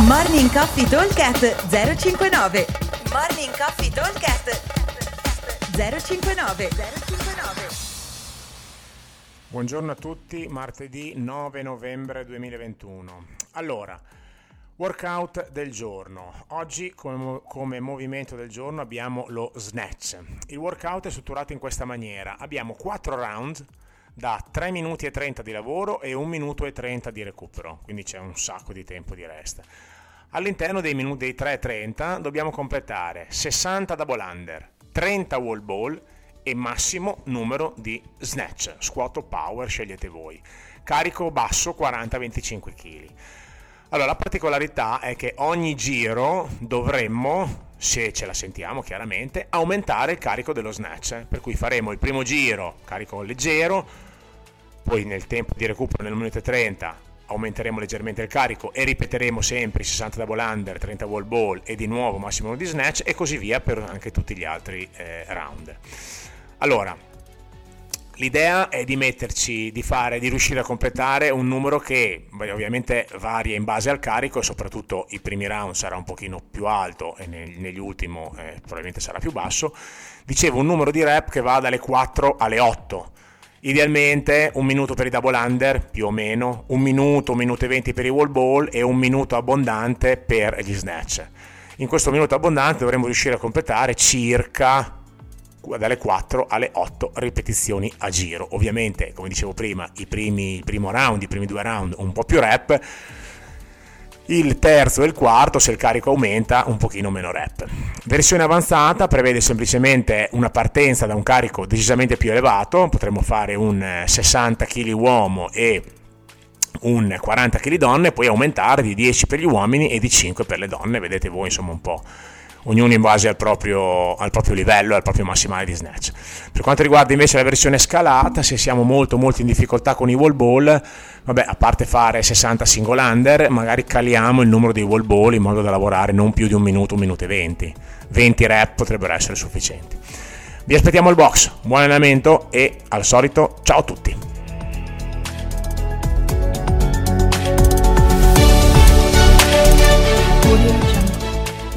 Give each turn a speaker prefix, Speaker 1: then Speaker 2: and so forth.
Speaker 1: Morning Coffee Talkcast 059 Morning Coffee Talkcast 059 059
Speaker 2: Buongiorno a tutti, martedì 9 novembre 2021. Allora, workout del giorno. Oggi come, come, movimento del giorno abbiamo lo snatch. Il workout è strutturato in questa maniera. Abbiamo 4 round da 3 minuti e 30 di lavoro e 1 minuto e 30 di recupero, quindi c'è un sacco di tempo di resta. All'interno dei minuti dei 3.30 dobbiamo completare 60 double under, 30 wall ball e massimo numero di snatch, squat o power, scegliete voi. Carico basso 40-25 kg. Allora, la particolarità è che ogni giro dovremmo, se ce la sentiamo chiaramente, aumentare il carico dello snatch. Per cui faremo il primo giro carico leggero, poi nel tempo di recupero nel minuto 30 aumenteremo leggermente il carico e ripeteremo sempre i 60 double under, 30 wall ball e di nuovo massimo di snatch e così via per anche tutti gli altri eh, round. Allora, l'idea è di metterci, di fare, di riuscire a completare un numero che ovviamente varia in base al carico e soprattutto i primi round sarà un pochino più alto e neg- negli ultimi eh, probabilmente sarà più basso. Dicevo un numero di rep che va dalle 4 alle 8 Idealmente un minuto per i double under, più o meno, un minuto, un minuto e venti per i wall ball e un minuto abbondante per gli snatch. In questo minuto abbondante dovremmo riuscire a completare circa dalle 4 alle 8 ripetizioni a giro. Ovviamente, come dicevo prima, i primi, il primo round, i primi due round un po' più rep, il terzo e il quarto, se il carico aumenta, un pochino meno rep. Versione avanzata prevede semplicemente una partenza da un carico decisamente più elevato, potremmo fare un 60 kg uomo e un 40 kg donne, poi aumentare di 10 per gli uomini e di 5 per le donne, vedete voi insomma un po' ognuno in base al proprio, al proprio livello, al proprio massimale di snatch. Per quanto riguarda invece la versione scalata, se siamo molto molto in difficoltà con i wall ball, vabbè, a parte fare 60 single under, magari caliamo il numero di wall ball in modo da lavorare non più di un minuto, un minuto e 20. 20 rep potrebbero essere sufficienti. Vi aspettiamo al box, buon allenamento e al solito ciao a tutti!